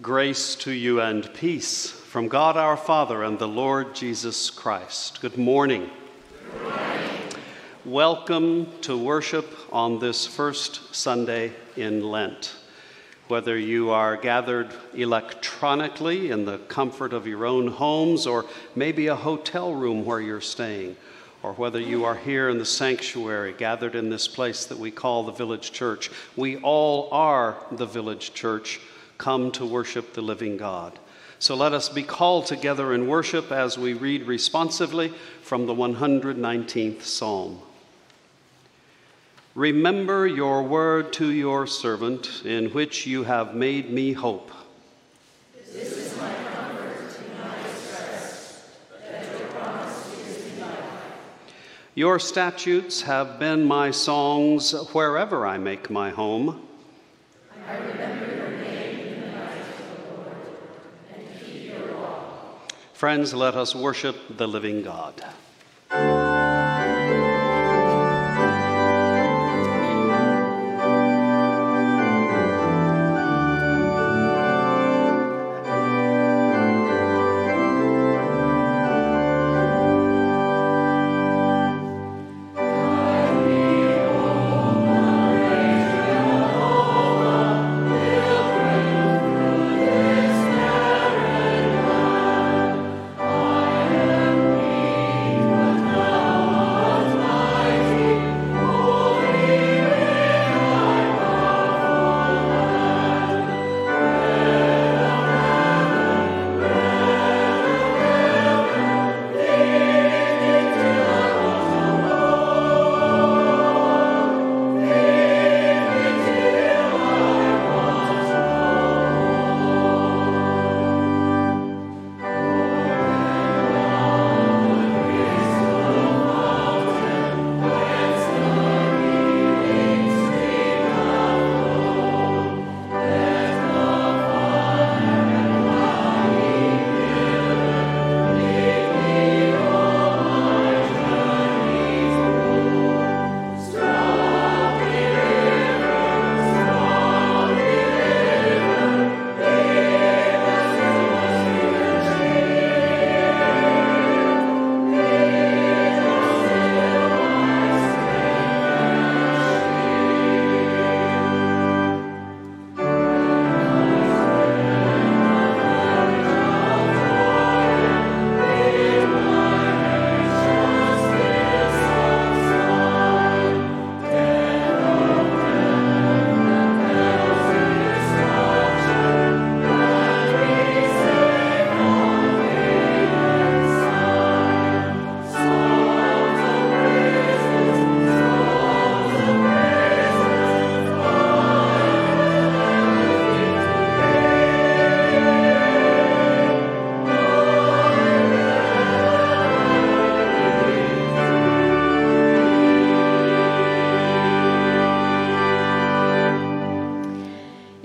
Grace to you and peace from God our Father and the Lord Jesus Christ. Good morning. Good morning. Welcome to worship on this first Sunday in Lent. Whether you are gathered electronically in the comfort of your own homes or maybe a hotel room where you're staying, or whether you are here in the sanctuary, gathered in this place that we call the village church, we all are the village church come to worship the living God. So let us be called together in worship as we read responsively from the 119th Psalm. Remember your word to your servant, in which you have made me hope. This is my comfort in my distress, that your promise. Your statutes have been my songs wherever I make my home. I remember Friends, let us worship the living God.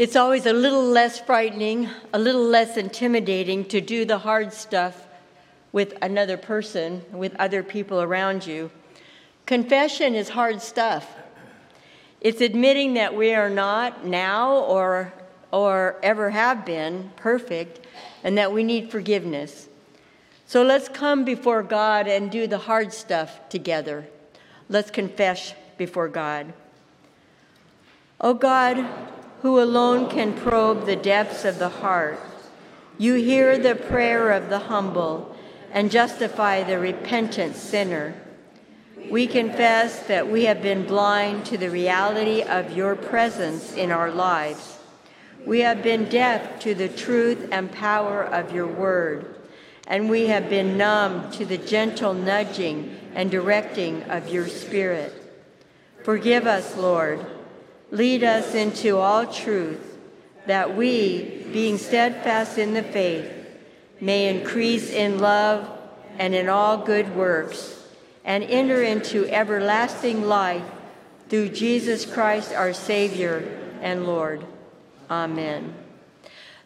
It's always a little less frightening, a little less intimidating to do the hard stuff with another person, with other people around you. Confession is hard stuff. It's admitting that we are not now or, or ever have been perfect and that we need forgiveness. So let's come before God and do the hard stuff together. Let's confess before God. Oh God, who alone can probe the depths of the heart. You hear the prayer of the humble and justify the repentant sinner. We confess that we have been blind to the reality of your presence in our lives. We have been deaf to the truth and power of your word, and we have been numb to the gentle nudging and directing of your spirit. Forgive us, Lord Lead us into all truth, that we, being steadfast in the faith, may increase in love and in all good works, and enter into everlasting life through Jesus Christ our Savior and Lord. Amen.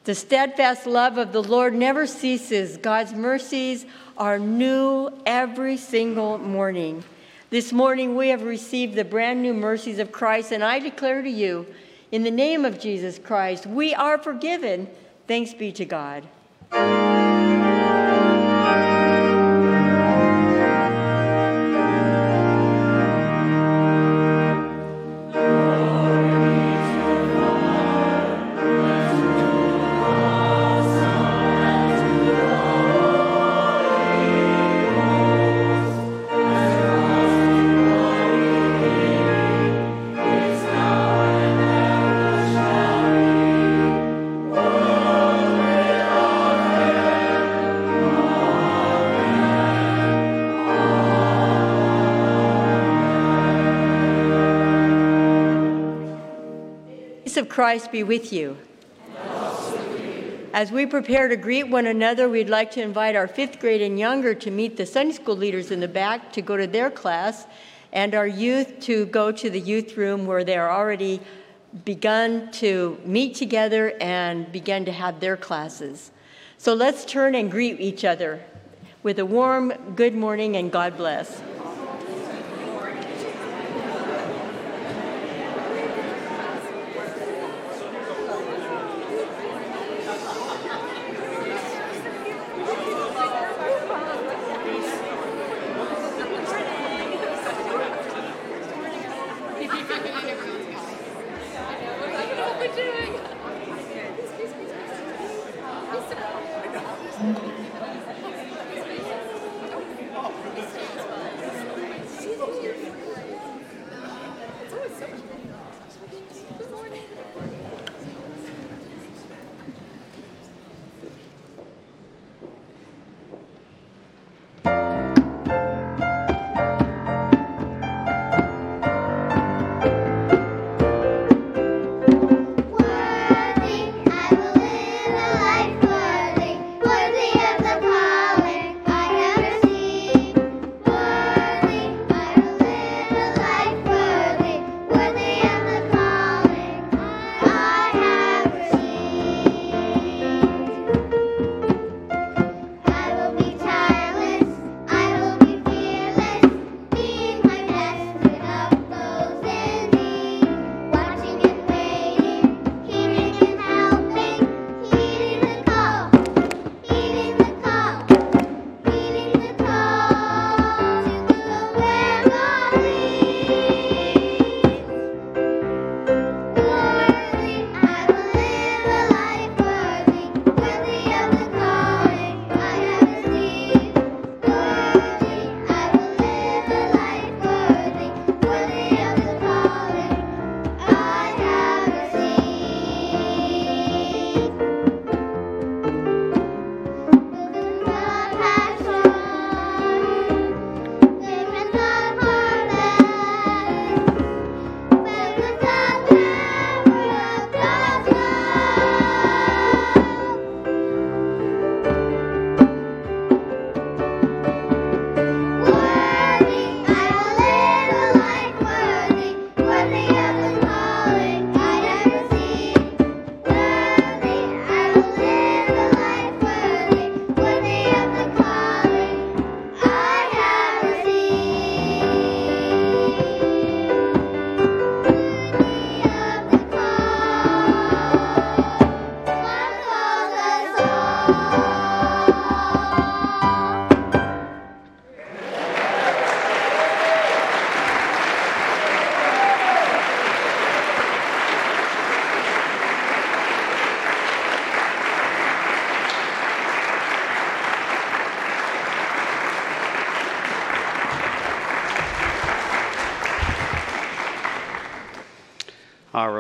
The steadfast love of the Lord never ceases. God's mercies are new every single morning. This morning we have received the brand new mercies of Christ, and I declare to you, in the name of Jesus Christ, we are forgiven Thanks be to God. Christ be with you. As we prepare to greet one another, we'd like to invite our fifth grade and younger to meet the Sunday school leaders in the back to go to their class, and our youth to go to the youth room where they are already begun to meet together and begin to have their classes. So let's turn and greet each other with a warm good morning and God bless.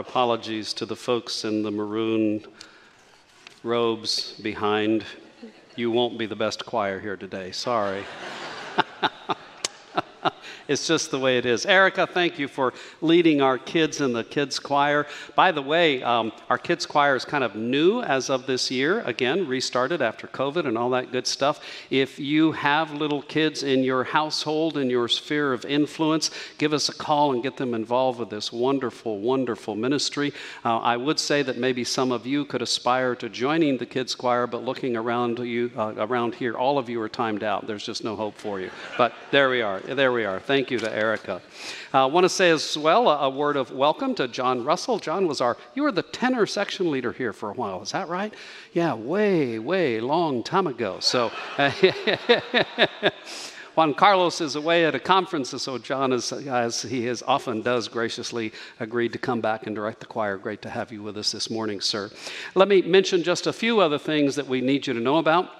Apologies to the folks in the maroon robes behind. You won't be the best choir here today. Sorry. It's just the way it is. Erica, thank you for leading our kids in the kids choir. By the way, um, our kids choir is kind of new as of this year. Again, restarted after COVID and all that good stuff. If you have little kids in your household, in your sphere of influence, give us a call and get them involved with this wonderful, wonderful ministry. Uh, I would say that maybe some of you could aspire to joining the kids choir, but looking around you uh, around here, all of you are timed out. There's just no hope for you. But there we are. There we are. Thank Thank you to Erica. I uh, want to say as well a, a, word of welcome to John Russell. John was our, you were the tenor section leader here for a while, is that right? Yeah, way, way long time ago. So, Juan Carlos is away at a conference, so John, is, as he is often does, graciously agreed to come back and direct the choir. Great to have you with us this morning, sir. Let me mention just a few other things that we need you to know about.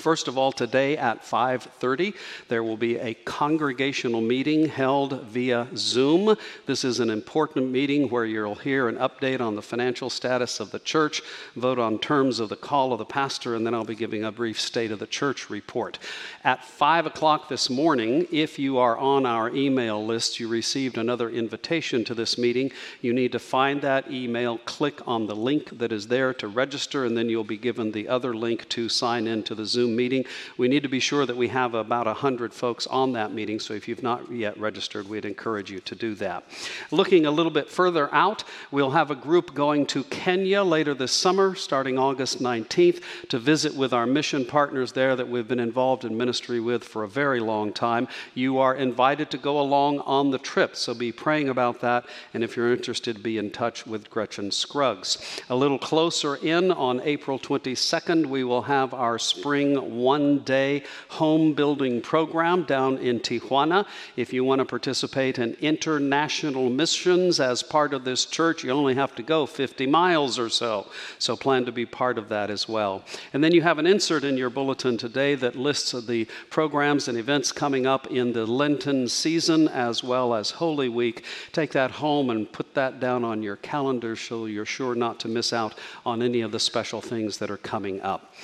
First of all, today at 5:30 there will be a congregational meeting held via Zoom. This is an important meeting where you'll hear an update on the financial status of the church, vote on terms of the call of the pastor, and then I'll be giving a brief state of the church report. At 5 o'clock this morning, if you are on our email list, you received another invitation to this meeting. You need to find that email, click on the link that is there to register, and then you'll be given the other link to sign in to the Zoom Zoom meeting. We need to be sure that we have about 100 folks on that meeting, so if you've not yet registered, we'd encourage you to do that. Looking a little bit further out, we'll have a group going to Kenya later this summer, starting August 19th, to visit with our mission partners there that we've been involved in ministry with for a very long time. You are invited to go along on the trip, so be praying about that, and if you're interested, be in touch with Gretchen Scruggs. A little closer in on April 22nd, we will have our spring one day home building program down in Tijuana. If you want to participate in international missions as part of this church, you only have to go 50 miles or so. So plan to be part of that as well. And then you have an insert in your bulletin today that lists the programs and events coming up in the Lenten season as well as Holy Week. Take that home and put that down on your calendar so you're sure not to miss out on any of the special things that are coming up.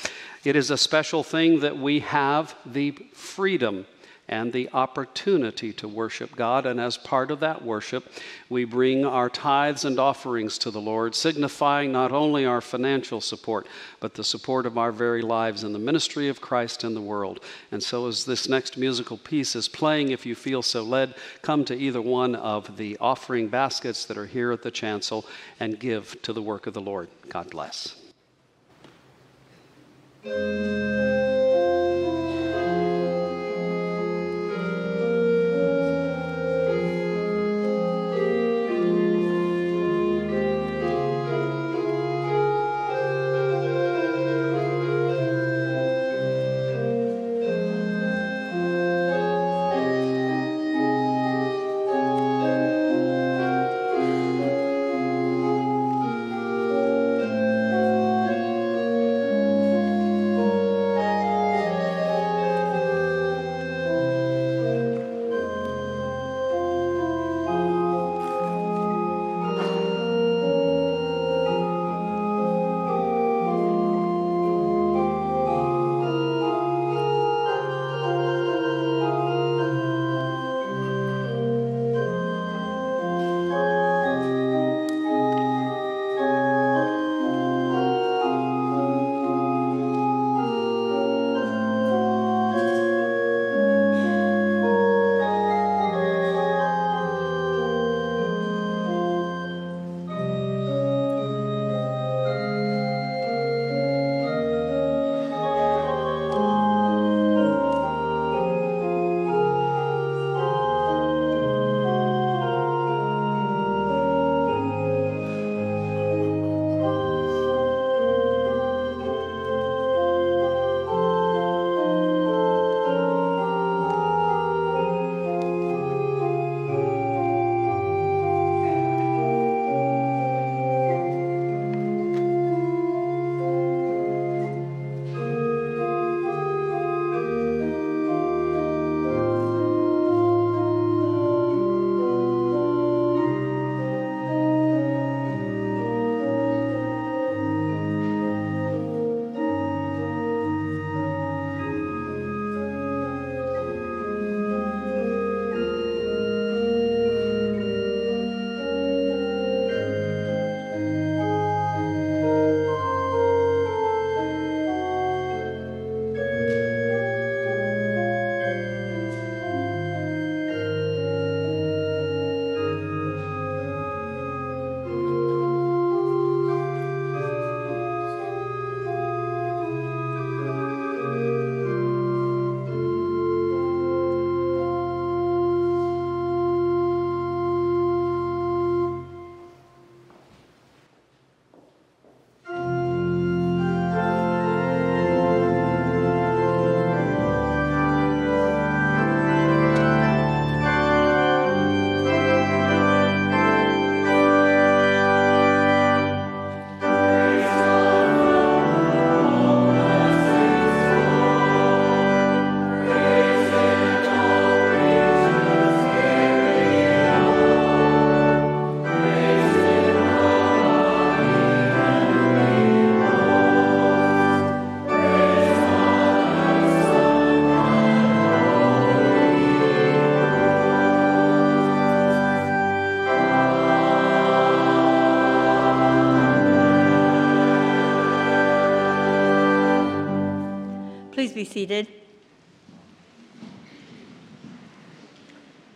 It is a special thing that we have the freedom and the opportunity to worship God. And as part of that worship, we bring our tithes and offerings to the Lord, signifying not only our financial support, but the support of our very lives in the ministry of Christ in the world. And so, as this next musical piece is playing, if you feel so led, come to either one of the offering baskets that are here at the chancel and give to the work of the Lord. God bless. Thank you. Please be seated.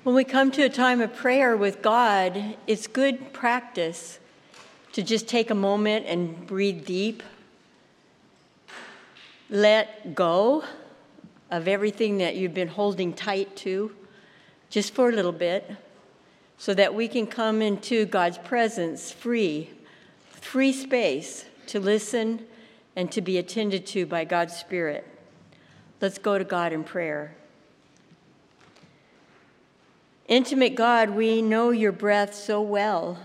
When we come to a time of prayer with God, it's good practice to just take a moment and breathe deep. Let go of everything that you've been holding tight to, just for a little bit, so that we can come into God's presence free, free space to listen and to be attended to by God's Spirit. Let's go to God in prayer. Intimate God, we know your breath so well.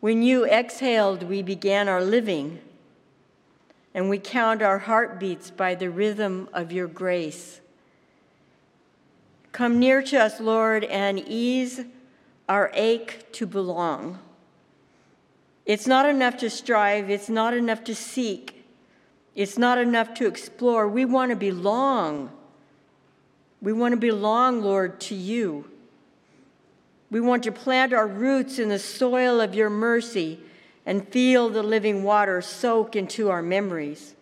When you exhaled, we began our living, and we count our heartbeats by the rhythm of your grace. Come near to us, Lord, and ease our ache to belong. It's not enough to strive, it's not enough to seek, it's not enough to explore. We want to belong. We want to belong, Lord, to you. We want to plant our roots in the soil of your mercy and feel the living water soak into our memories.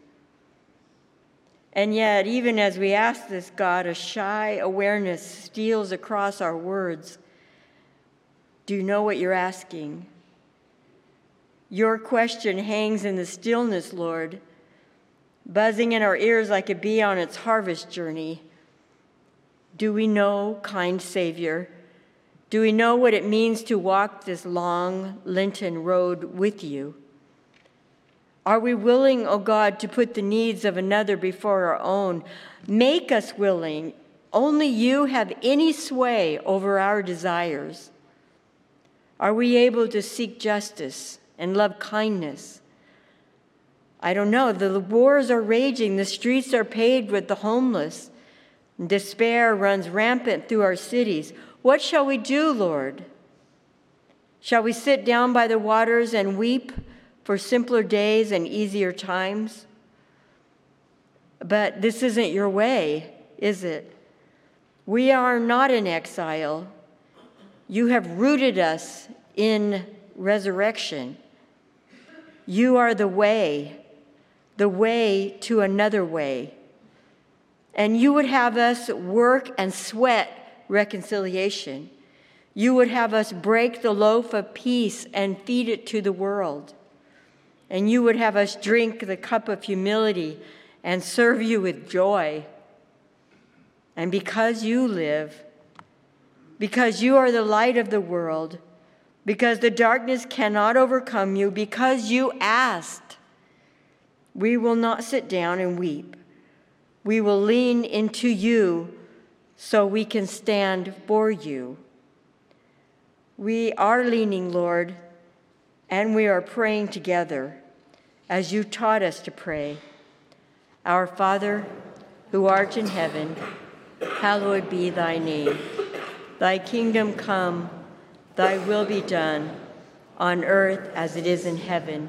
And yet, even as we ask this, God, a shy awareness steals across our words. Do you know what you're asking? Your question hangs in the stillness, Lord, buzzing in our ears like a bee on its harvest journey. Do we know, kind Savior? Do we know what it means to walk this long Lenten road with you? Are we willing, O oh God, to put the needs of another before our own? Make us willing. Only you have any sway over our desires. Are we able to seek justice and love kindness? I don't know. The wars are raging, the streets are paved with the homeless. Despair runs rampant through our cities. What shall we do, Lord? Shall we sit down by the waters and weep for simpler days and easier times? But this isn't your way, is it? We are not in exile. You have rooted us in resurrection. You are the way, the way to another way and you would have us work and sweat reconciliation. You would have us break the loaf of peace and feed it to the world. And you would have us drink the cup of humility and serve you with joy. And because you live, because you are the light of the world, because the darkness cannot overcome you, because you asked, we will not sit down and weep. We will lean into you so we can stand for you. We are leaning, Lord, and we are praying together as you taught us to pray. Our Father, who art in heaven, hallowed be thy name. Thy kingdom come, thy will be done, on earth as it is in heaven.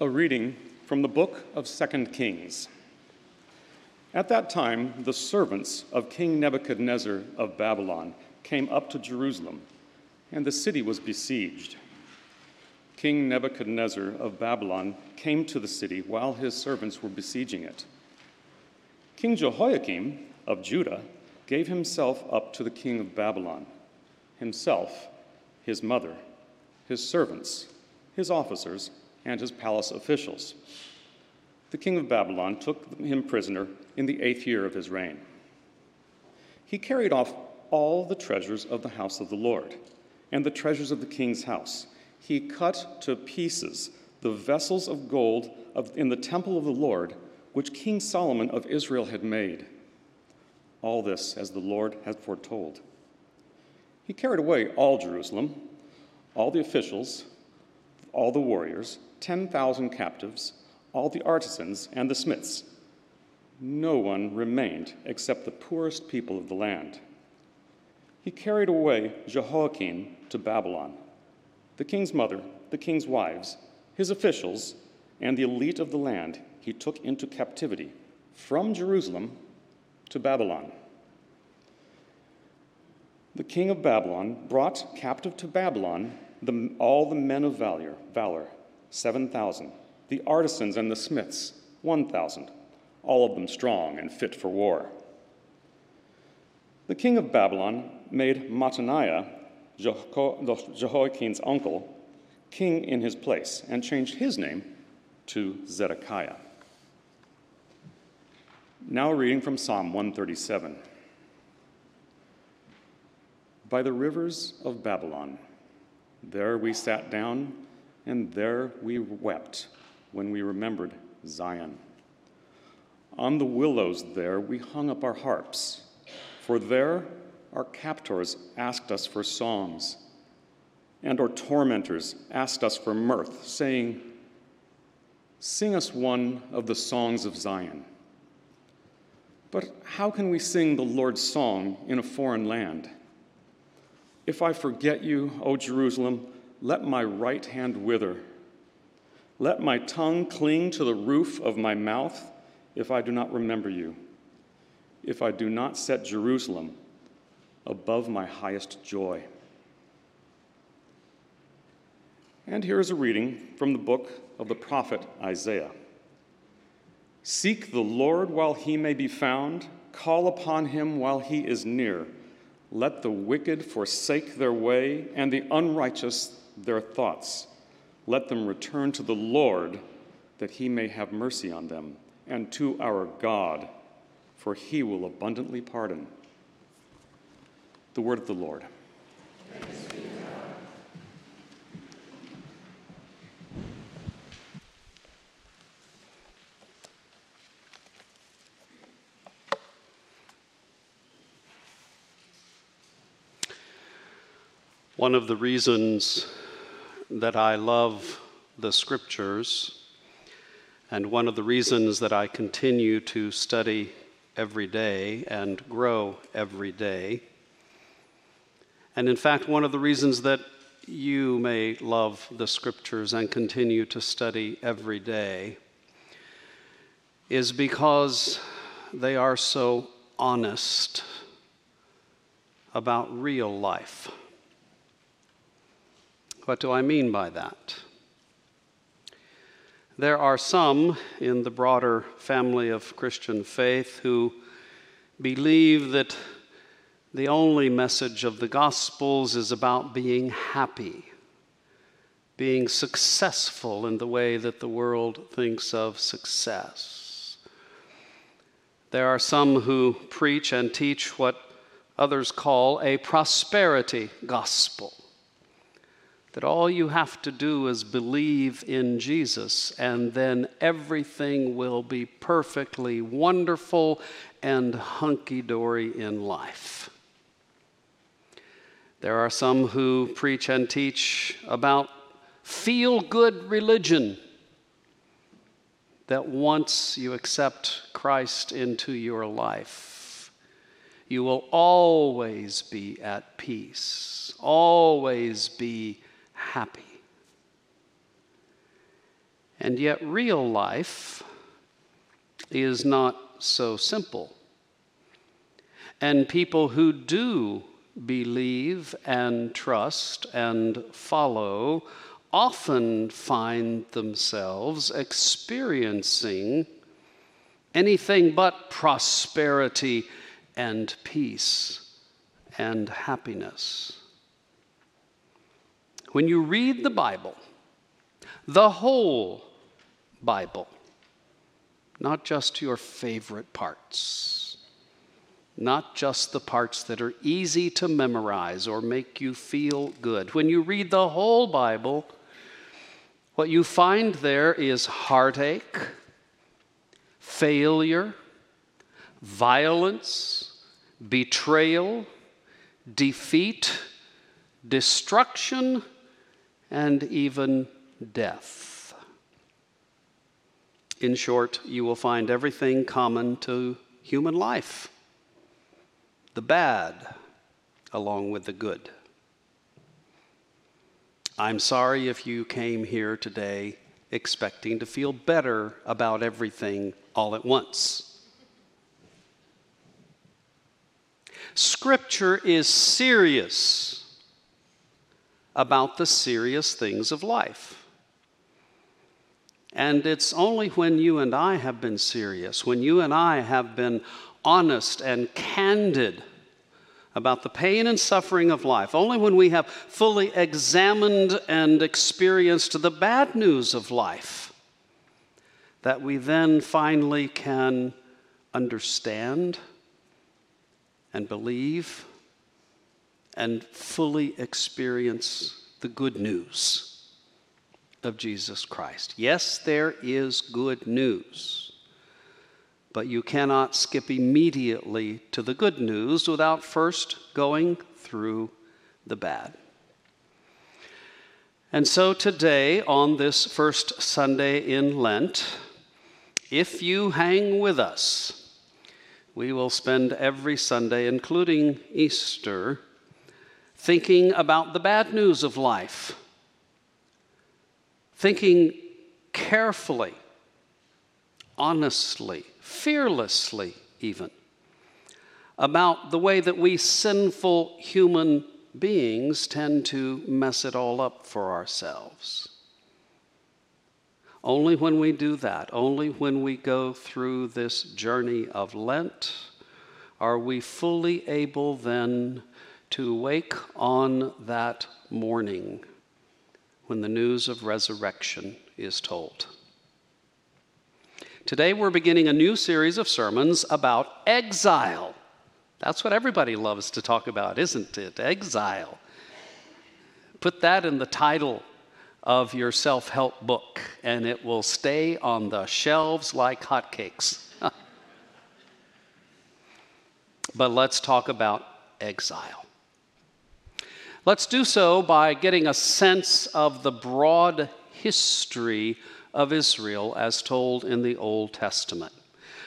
A reading from the book of Second Kings. At that time, the servants of King Nebuchadnezzar of Babylon came up to Jerusalem, and the city was besieged. King Nebuchadnezzar of Babylon came to the city while his servants were besieging it. King Jehoiakim of Judah gave himself up to the king of Babylon, himself, his mother, his servants, his officers, and his palace officials. The king of Babylon took him prisoner in the eighth year of his reign. He carried off all the treasures of the house of the Lord and the treasures of the king's house. He cut to pieces the vessels of gold of, in the temple of the Lord, which King Solomon of Israel had made. All this as the Lord had foretold. He carried away all Jerusalem, all the officials, all the warriors, 10,000 captives, all the artisans, and the smiths. No one remained except the poorest people of the land. He carried away Jehoiakim to Babylon. The king's mother, the king's wives, his officials, and the elite of the land he took into captivity from Jerusalem to Babylon. The king of Babylon brought captive to Babylon the, all the men of valor, valor 7,000, the artisans and the smiths, 1,000, all of them strong and fit for war. The king of Babylon made Mattaniah, Jeho- Jehoiakim's uncle, king in his place and changed his name to Zedekiah. Now, reading from Psalm 137. By the rivers of Babylon, there we sat down, and there we wept when we remembered Zion. On the willows there we hung up our harps, for there our captors asked us for songs, and our tormentors asked us for mirth, saying, Sing us one of the songs of Zion. But how can we sing the Lord's song in a foreign land? If I forget you, O Jerusalem, let my right hand wither. Let my tongue cling to the roof of my mouth if I do not remember you, if I do not set Jerusalem above my highest joy. And here is a reading from the book of the prophet Isaiah. Seek the Lord while he may be found, call upon him while he is near. Let the wicked forsake their way, and the unrighteous their thoughts. Let them return to the Lord, that he may have mercy on them, and to our God, for he will abundantly pardon. The word of the Lord. One of the reasons that I love the scriptures, and one of the reasons that I continue to study every day and grow every day, and in fact, one of the reasons that you may love the scriptures and continue to study every day is because they are so honest about real life. What do I mean by that? There are some in the broader family of Christian faith who believe that the only message of the Gospels is about being happy, being successful in the way that the world thinks of success. There are some who preach and teach what others call a prosperity gospel that all you have to do is believe in Jesus, and then everything will be perfectly wonderful and hunky dory in life. There are some who preach and teach about feel good religion. That once you accept Christ into your life, you will always be at peace, always be happy. And yet, real life is not so simple. And people who do believe and trust and follow often find themselves experiencing anything but prosperity and peace and happiness. When you read the Bible, the whole Bible, not just your favorite parts, not just the parts that are easy to memorize or make you feel good. When you read the whole Bible, what you find there is heartache, failure, violence, betrayal, defeat, destruction, and even death. In short, you will find everything common to human life the bad along with the good. I'm sorry if you came here today expecting to feel better about everything all at once. Scripture is serious about the serious things of life. And it's only when you and I have been serious, when you and I have been honest and candid about the pain and suffering of life, only when we have fully examined and experienced the bad news of life, that we then finally can understand and believe and fully experience the good news of Jesus Christ. Yes, there is good news, but you cannot skip immediately to the good news without first going through the bad. And so today, on this first Sunday in Lent, if you hang with us, we will spend every Sunday, including Easter, thinking about the bad news of life, thinking carefully, honestly, fearlessly, even, about the way that we sinful human beings tend to mess it all up for ourselves. Only when we do that, only when we go through this journey of Lent, are we fully able then to wake on that morning when the news of resurrection is told. Today, we're beginning a new series of sermons about exile. That's what everybody loves to talk about, isn't it? Exile. Put that in the title of your self help book, and it will stay on the shelves like hotcakes. but let's talk about exile. Let's do so by getting a sense of the broad history of Israel as told in the Old Testament.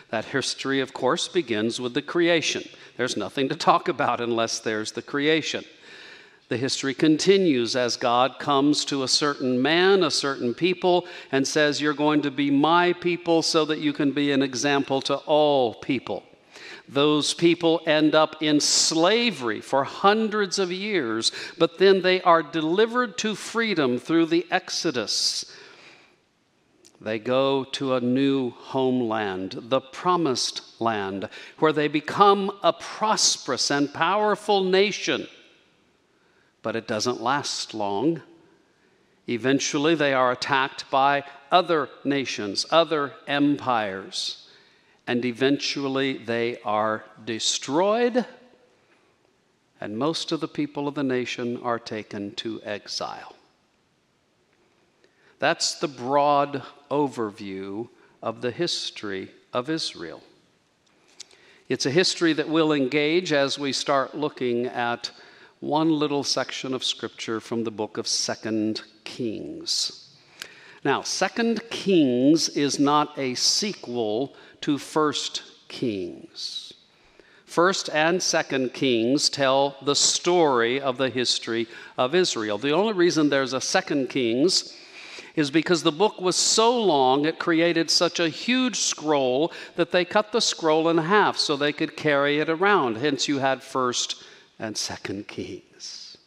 That history, of course, begins with the creation. There's nothing to talk about unless there's the creation. The history continues as God comes to a certain man, a certain people, and says, You're going to be my people so that you can be an example to all people. Those people end up in slavery for hundreds of years, but then they are delivered to freedom through the Exodus. They go to a new homeland, the promised land, where they become a prosperous and powerful nation. But it doesn't last long. Eventually, they are attacked by other nations, other empires and eventually they are destroyed, and most of the people of the nation are taken to exile. That's the broad overview of the history of Israel. It's a history that we'll engage as we start looking at one little section of scripture from the book of Second Kings. Now, Second Kings is not a sequel to First Kings. First and Second Kings tell the story of the history of Israel. The only reason there's a Second Kings is because the book was so long, it created such a huge scroll that they cut the scroll in half so they could carry it around. Hence, you had first and second Kings.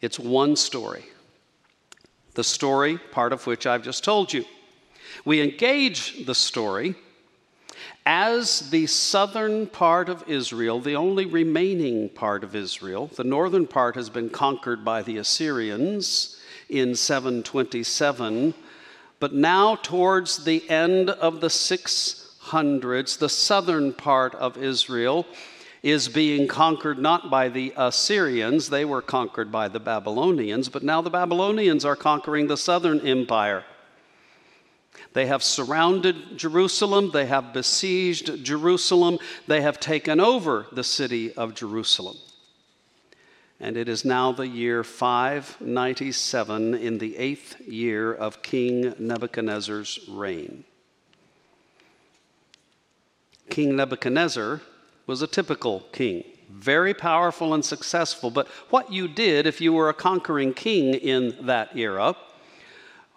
It's one story. The story, part of which I've just told you. We engage the story as the southern part of Israel, the only remaining part of Israel, the northern part has been conquered by the Assyrians in 727, but now towards the end of the 600s, the southern part of Israel is being conquered not by the Assyrians, they were conquered by the Babylonians, but now the Babylonians are conquering the southern empire. They have surrounded Jerusalem, they have besieged Jerusalem, they have taken over the city of Jerusalem. And it is now the year 597 in the eighth year of King Nebuchadnezzar's reign. King Nebuchadnezzar was a typical king, very powerful and successful. But what you did if you were a conquering king in that era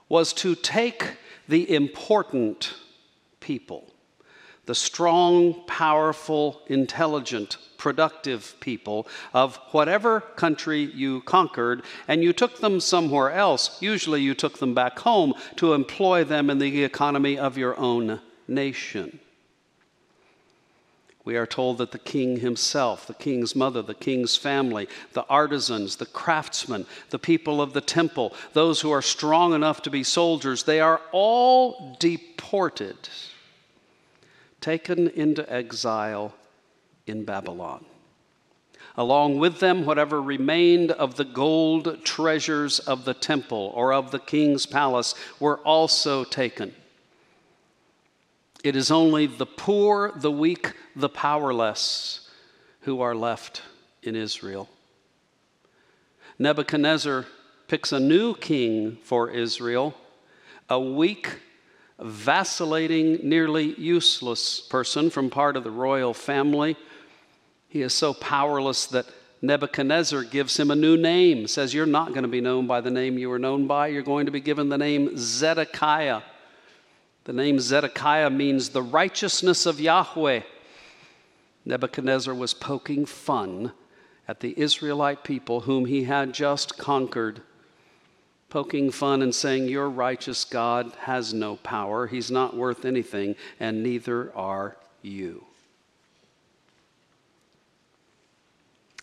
was to take the important people, the strong, powerful, intelligent, productive people of whatever country you conquered, and you took them somewhere else. Usually, you took them back home to employ them in the economy of your own nation. We are told that the king himself, the king's mother, the king's family, the artisans, the craftsmen, the people of the temple, those who are strong enough to be soldiers, they are all deported, taken into exile in Babylon. Along with them, whatever remained of the gold treasures of the temple or of the king's palace were also taken. It is only the poor, the weak, the powerless who are left in Israel. Nebuchadnezzar picks a new king for Israel, a weak, vacillating, nearly useless person from part of the royal family. He is so powerless that Nebuchadnezzar gives him a new name, says, You're not going to be known by the name you were known by. You're going to be given the name Zedekiah. The name Zedekiah means the righteousness of Yahweh. Nebuchadnezzar was poking fun at the Israelite people whom he had just conquered, poking fun and saying, Your righteous God has no power, he's not worth anything, and neither are you.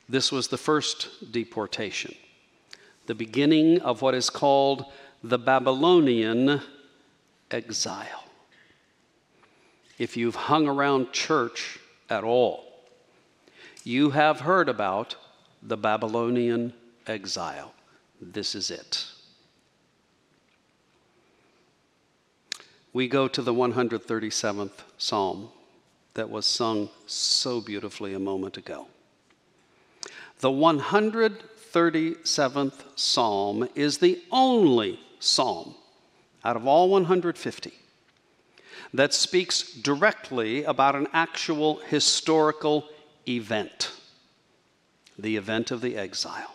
This was the first deportation, the beginning of what is called the Babylonian exile. If you've hung around church at all, you have heard about the Babylonian exile. This is it. We go to the 137th Psalm that was sung so beautifully a moment ago. The 137th Psalm is the only psalm out of all 150 that speaks directly about an actual historical event the event of the exile.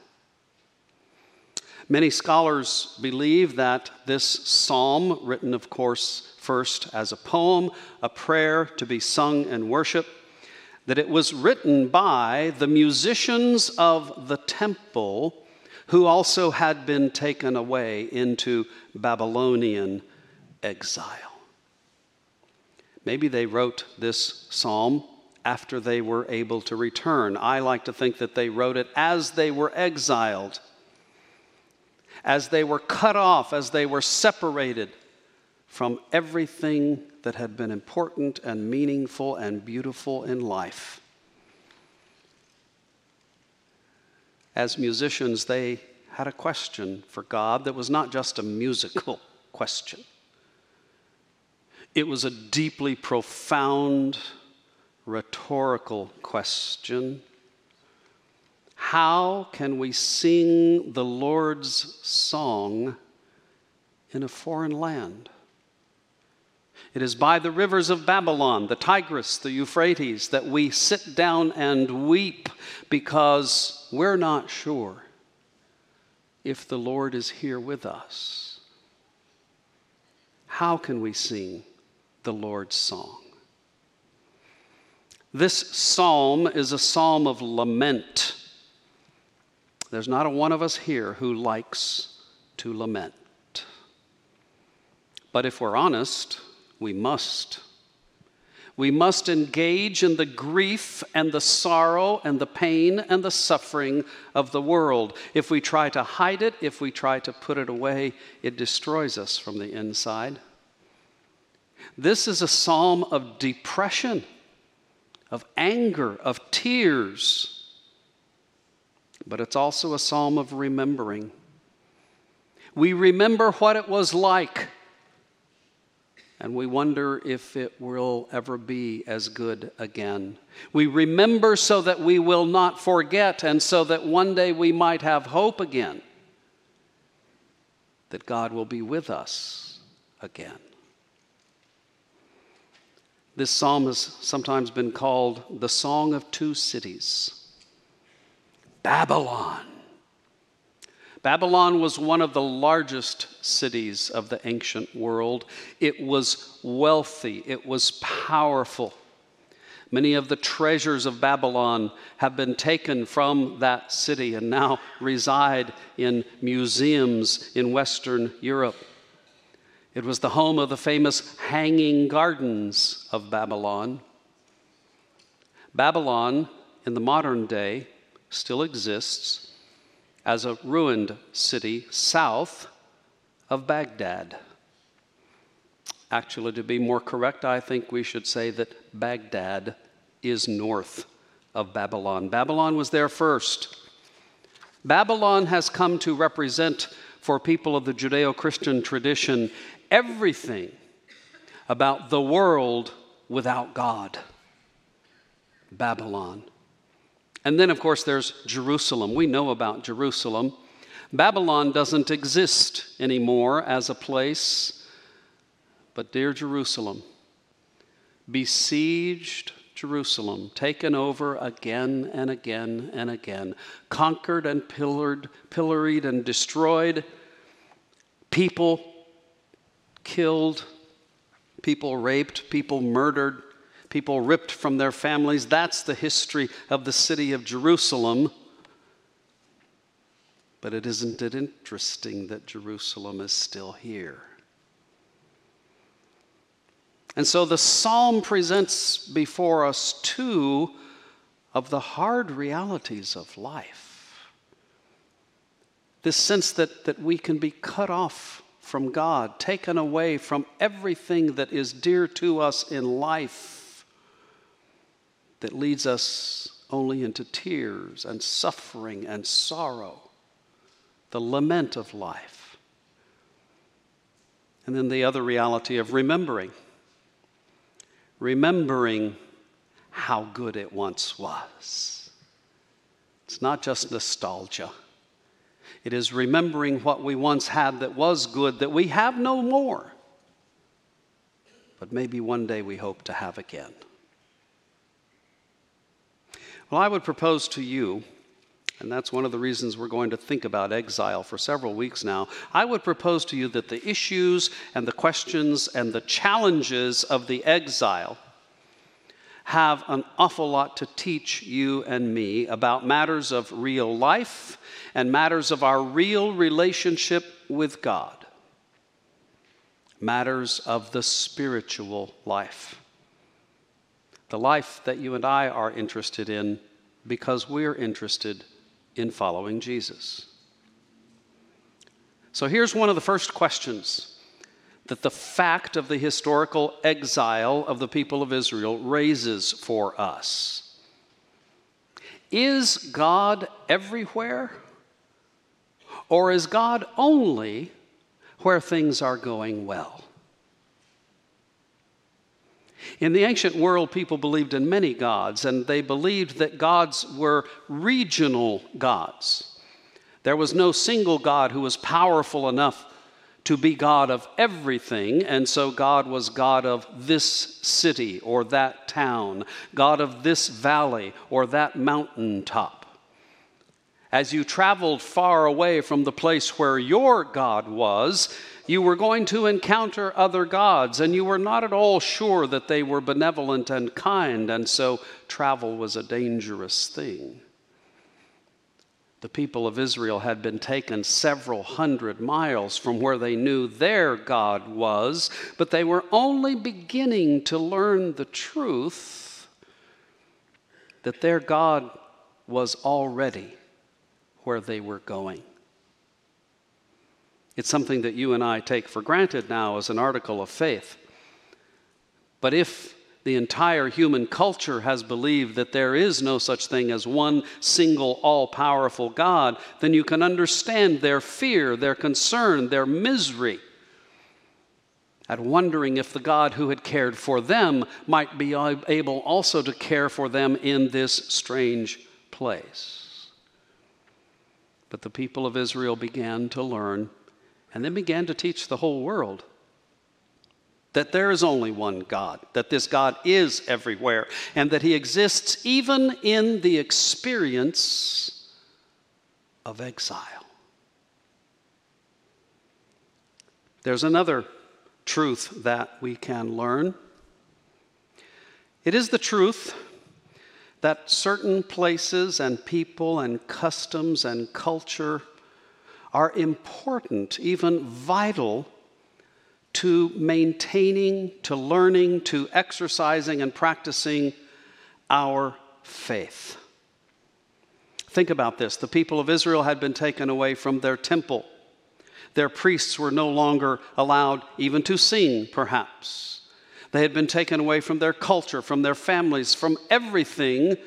Many scholars believe that this psalm, written, of course, first as a poem, a prayer to be sung and worship, that it was written by the musicians of the temple who also had been taken away into Babylonian exile. Maybe they wrote this psalm after they were able to return. I like to think that they wrote it as they were exiled, as they were cut off, as they were separated from everything that had been important and meaningful and beautiful in life. As musicians, they had a question for God that was not just a musical question. It was a deeply profound rhetorical question. How can we sing the Lord's song in a foreign land? It is by the rivers of Babylon, the Tigris, the Euphrates, that we sit down and weep because we're not sure if the Lord is here with us? How can we sing the Lord's song? This psalm is a psalm of lament. There's not a one of us here who likes to lament. But if we're honest, we must. We must engage in the grief and the sorrow and the pain and the suffering of the world. If we try to hide it, if we try to put it away, it destroys us from the inside. This is a psalm of depression, of anger, of tears, but it's also a psalm of remembering. We remember what it was like and we wonder if it will ever be as good again. We remember so that we will not forget, and so that one day we might have hope again that God will be with us again. This psalm has sometimes been called the Song of Two Cities Babylon Babylon was one of the largest cities of the ancient world. It was wealthy, it was powerful. Many of the treasures of Babylon have been taken from that city and now reside in museums in Western Europe. It was the home of the famous Hanging Gardens of Babylon. Babylon, in the modern day, still exists as a ruined city south of Baghdad. Actually, to be more correct, I think we should say that Baghdad is north of Babylon. Babylon was there first. Babylon has come to represent, for people of the Judeo Christian tradition, everything about the world without God. Babylon. And then, of course, there's Jerusalem. We know about Jerusalem. Babylon doesn't exist anymore as a place, but dear Jerusalem, besieged Jerusalem, taken over again and again and again, conquered and pillared, pilloried and destroyed, people killed, people raped, people murdered, people ripped from their families. That's the history of the city of Jerusalem. But it isn't it interesting that Jerusalem is still here? And so the psalm presents before us two of the hard realities of life. This sense that, that we can be cut off from God, taken away from everything that is dear to us in life that leads us only into tears and suffering and sorrow, the lament of life. And then the other reality of remembering, remembering how good it once was. It's not just nostalgia. It is remembering what we once had that was good that we have no more, but maybe one day we hope to have again. Well, I would propose to you, and that's one of the reasons we're going to think about exile for several weeks now. I would propose to you that the issues and the questions and the challenges of the exile have an awful lot to teach you and me about matters of real life and matters of our real relationship with God, matters of the spiritual life the life that you and I are interested in because we're interested in following Jesus. So here's one of the first questions that the fact of the historical exile of the people of Israel raises for us. Is God everywhere? Or is God only where things are going well? In the ancient world, people believed in many gods, and they believed that gods were regional gods. There was no single God who was powerful enough to be God of everything, and so God was God of this city or that town, God of this valley or that mountaintop. As you traveled far away from the place where your God was, you were going to encounter other gods, and you were not at all sure that they were benevolent and kind, and so travel was a dangerous thing. The people of Israel had been taken several hundred miles from where they knew their God was, but they were only beginning to learn the truth that their God was already where they were going. It's something that you and I take for granted now as an article of faith. But if the entire human culture has believed that there is no such thing as one single, all powerful God, then you can understand their fear, their concern, their misery at wondering if the God who had cared for them might be able also to care for them in this strange place. But the people of Israel began to learn and then began to teach the whole world that there is only one God, that this God is everywhere, and that He exists even in the experience of exile. There's another truth that we can learn. It is the truth that certain places and people and customs and culture are important, even vital to maintaining, to learning, to exercising and practicing our faith. Think about this. The people of Israel had been taken away from their temple. Their priests were no longer allowed even to sing, perhaps. They had been taken away from their culture, from their families, from everything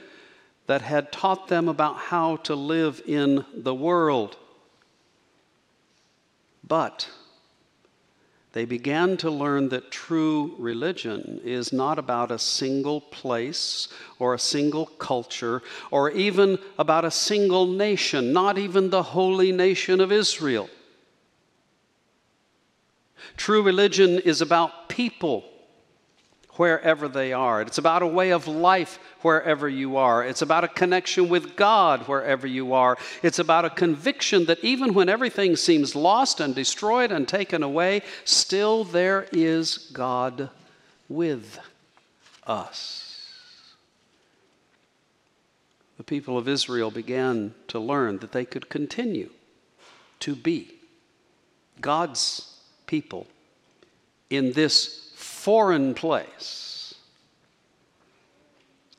that had taught them about how to live in the world. But they began to learn that true religion is not about a single place or a single culture or even about a single nation, not even the holy nation of Israel. True religion is about people wherever they are. It's about a way of life wherever you are. It's about a connection with God wherever you are. It's about a conviction that even when everything seems lost and destroyed and taken away, still there is God with us. The people of Israel began to learn that they could continue to be God's people in this foreign place.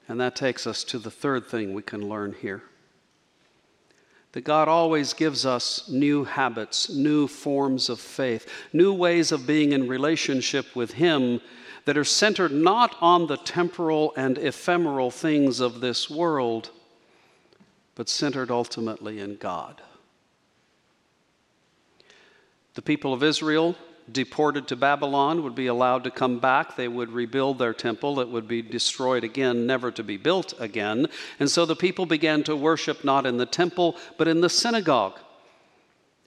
And that takes us to the third thing we can learn here that God always gives us new habits, new forms of faith, new ways of being in relationship with Him that are centered not on the temporal and ephemeral things of this world, but centered ultimately in God. The people of Israel deported to Babylon would be allowed to come back. They would rebuild their temple. It would be destroyed again, never to be built again. And so the people began to worship not in the temple, but in the synagogue,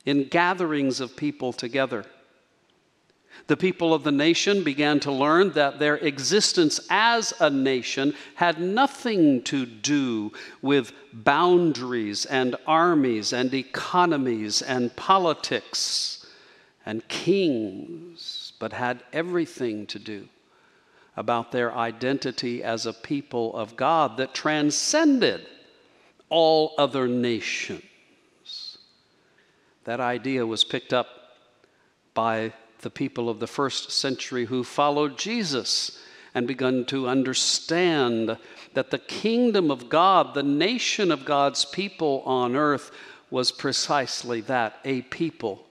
in gatherings of people together. The people of the nation began to learn that their existence as a nation had nothing to do with boundaries and armies and economies and politics and kings, but had everything to do about their identity as a people of God that transcended all other nations. That idea was picked up by the people of the first century who followed Jesus and begun to understand that the kingdom of God, the nation of God's people on earth, was precisely that a people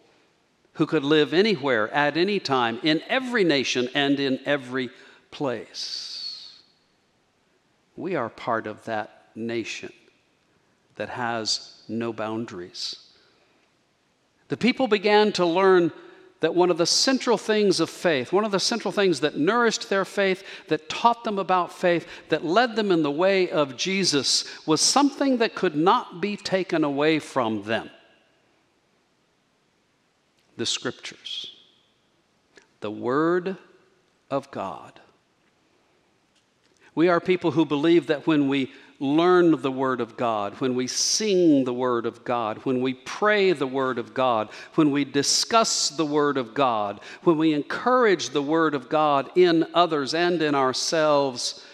who could live anywhere, at any time, in every nation, and in every place. We are part of that nation that has no boundaries. The people began to learn that one of the central things of faith, one of the central things that nourished their faith, that taught them about faith, that led them in the way of Jesus, was something that could not be taken away from them the scriptures, the Word of God. We are people who believe that when we learn the Word of God, when we sing the Word of God, when we pray the Word of God, when we discuss the Word of God, when we encourage the Word of God in others and in ourselves,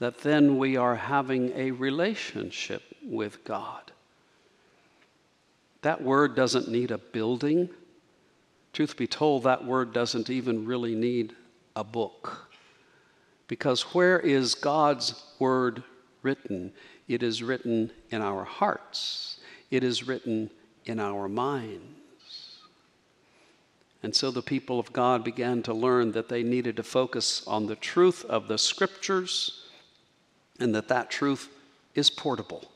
that then we are having a relationship with God. That Word doesn't need a building. Truth be told, that Word doesn't even really need a book. Because where is God's Word written? It is written in our hearts, it is written in our minds. And so the people of God began to learn that they needed to focus on the truth of the scriptures and that that truth is portable.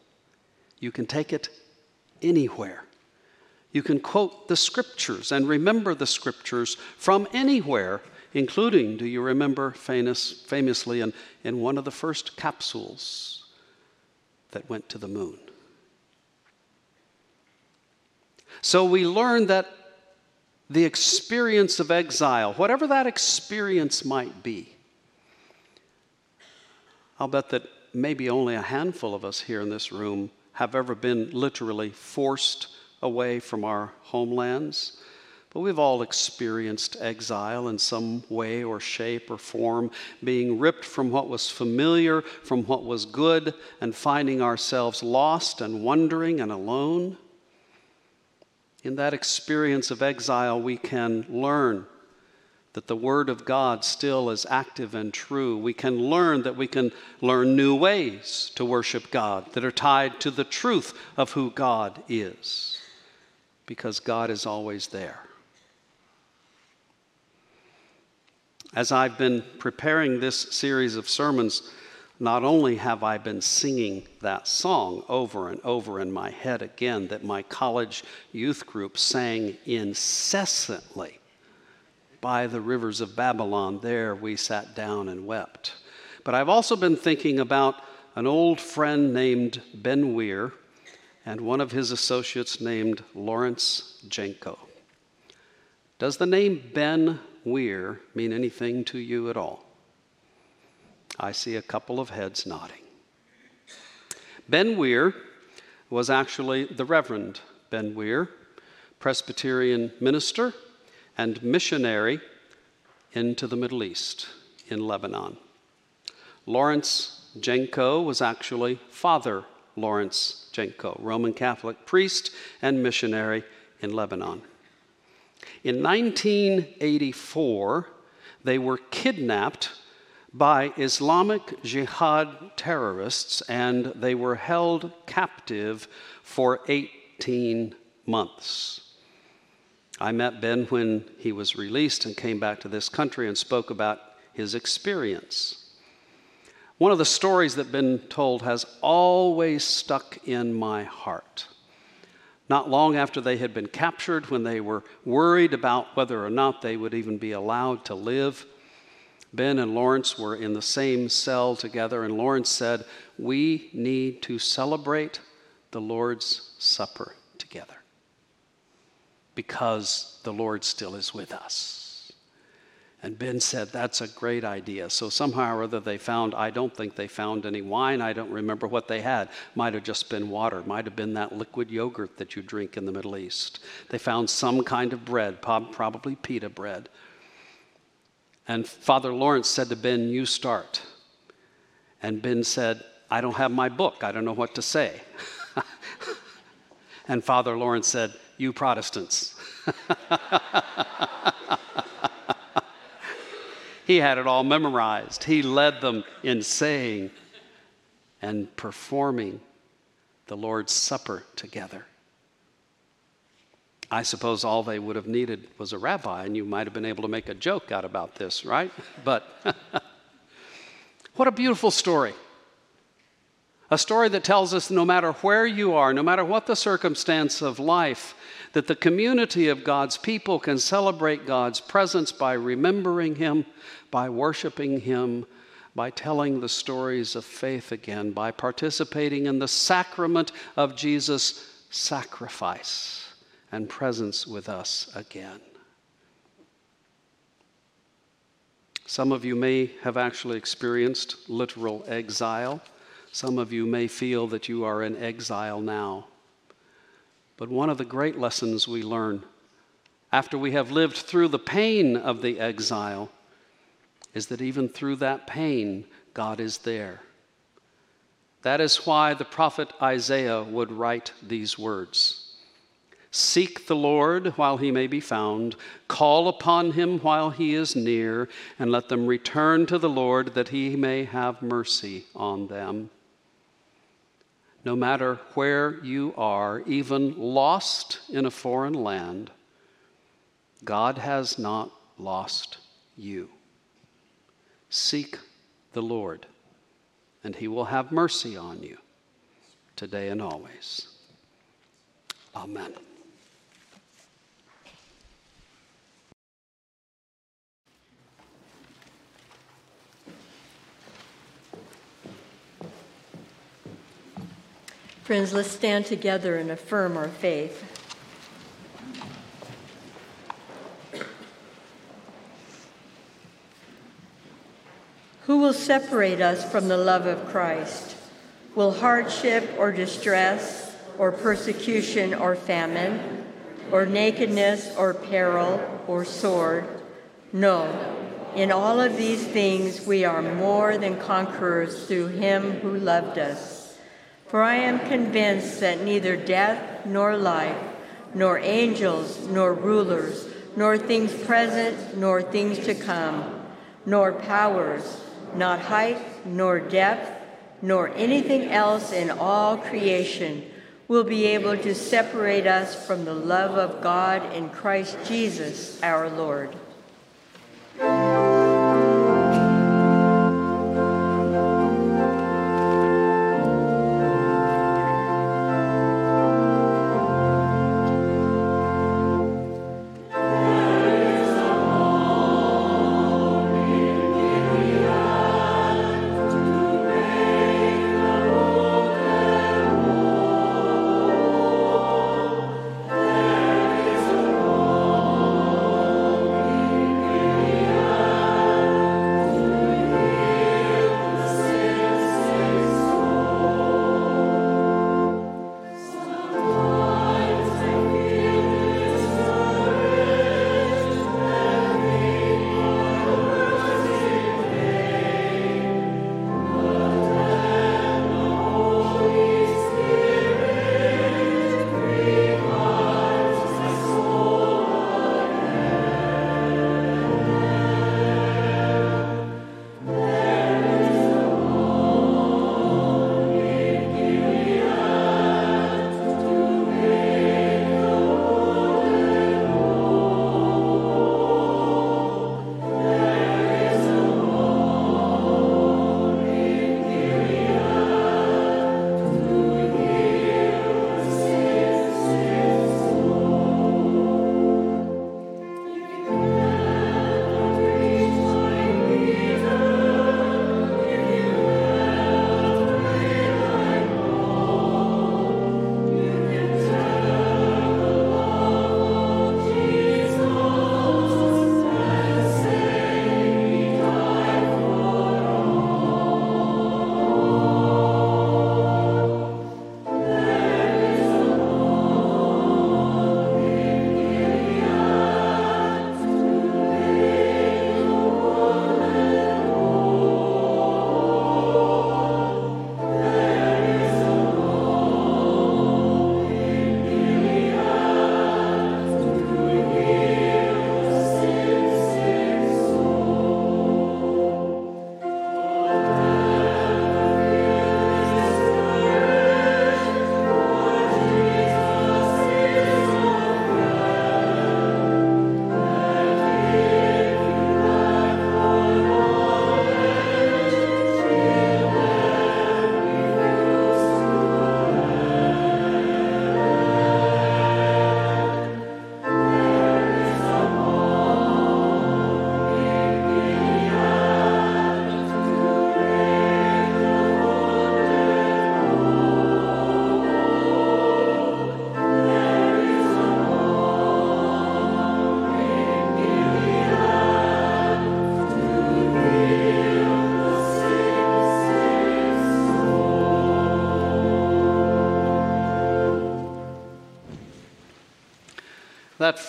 You can take it anywhere. You can quote the scriptures and remember the scriptures from anywhere, including, do you remember famous, famously in, in one of the first capsules that went to the moon? So we learn that the experience of exile, whatever that experience might be, I'll bet that maybe only a handful of us here in this room have ever been literally forced away from our homelands. But we've all experienced exile in some way or shape or form, being ripped from what was familiar, from what was good, and finding ourselves lost and wondering and alone. In that experience of exile, we can learn that the Word of God still is active and true. We can learn that we can learn new ways to worship God that are tied to the truth of who God is, because God is always there. As I've been preparing this series of sermons, not only have I been singing that song over and over in my head again that my college youth group sang incessantly by the rivers of Babylon, there we sat down and wept. But I've also been thinking about an old friend named Ben Weir and one of his associates named Lawrence Jenco. Does the name Ben Weir mean anything to you at all? I see a couple of heads nodding. Ben Weir was actually the Reverend Ben Weir, Presbyterian minister and missionary into the Middle East in Lebanon. Lawrence Jenco was actually Father Lawrence Jenco, Roman Catholic priest and missionary in Lebanon. In 1984, they were kidnapped by Islamic Jihad terrorists and they were held captive for 18 months. I met Ben when he was released and came back to this country and spoke about his experience. One of the stories that Ben told has always stuck in my heart. Not long after they had been captured, when they were worried about whether or not they would even be allowed to live, Ben and Lawrence were in the same cell together, and Lawrence said, We need to celebrate the Lord's Supper together because the Lord still is with us. And Ben said, That's a great idea. So somehow or other they found, I don't think they found any wine. I don't remember what they had. Might have just been water, might have been that liquid yogurt that you drink in the Middle East. They found some kind of bread, probably pita bread. And Father Lawrence said to Ben, You start. And Ben said, I don't have my book. I don't know what to say. and Father Lawrence said, You Protestants. he had it all memorized. He led them in saying and performing the Lord's Supper together. I suppose all they would have needed was a rabbi, and you might have been able to make a joke out about this, right? But what a beautiful story. A story that tells us no matter where you are, no matter what the circumstance of life, that the community of God's people can celebrate God's presence by remembering Him, by worshiping Him, by telling the stories of faith again, by participating in the sacrament of Jesus' sacrifice and presence with us again. Some of you may have actually experienced literal exile. Some of you may feel that you are in exile now. But one of the great lessons we learn after we have lived through the pain of the exile is that even through that pain, God is there. That is why the prophet Isaiah would write these words Seek the Lord while he may be found, call upon him while he is near, and let them return to the Lord that he may have mercy on them. No matter where you are, even lost in a foreign land, God has not lost you. Seek the Lord, and he will have mercy on you today and always. Amen. Friends, let's stand together and affirm our faith. Who will separate us from the love of Christ? Will hardship or distress, or persecution or famine, or nakedness or peril or sword? No. In all of these things we are more than conquerors through him who loved us. For I am convinced that neither death nor life, nor angels nor rulers, nor things present nor things to come, nor powers, not height nor depth, nor anything else in all creation will be able to separate us from the love of God in Christ Jesus our Lord.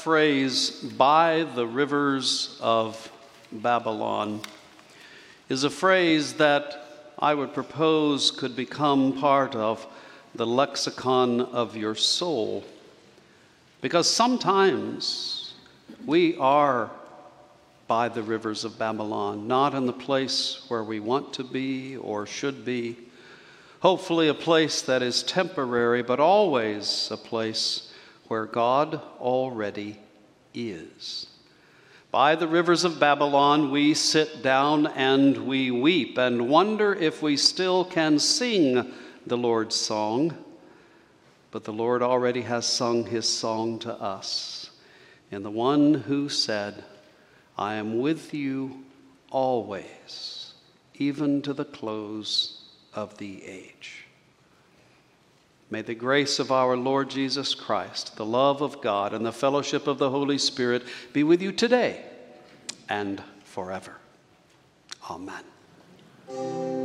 Phrase, by the rivers of Babylon, is a phrase that I would propose could become part of the lexicon of your soul. Because sometimes we are by the rivers of Babylon, not in the place where we want to be or should be. Hopefully, a place that is temporary, but always a place where God already is. By the rivers of Babylon, we sit down and we weep and wonder if we still can sing the Lord's song. But the Lord already has sung his song to us. And the one who said, I am with you always, even to the close of the age. May the grace of our Lord Jesus Christ, the love of God, and the fellowship of the Holy Spirit be with you today and forever. Amen.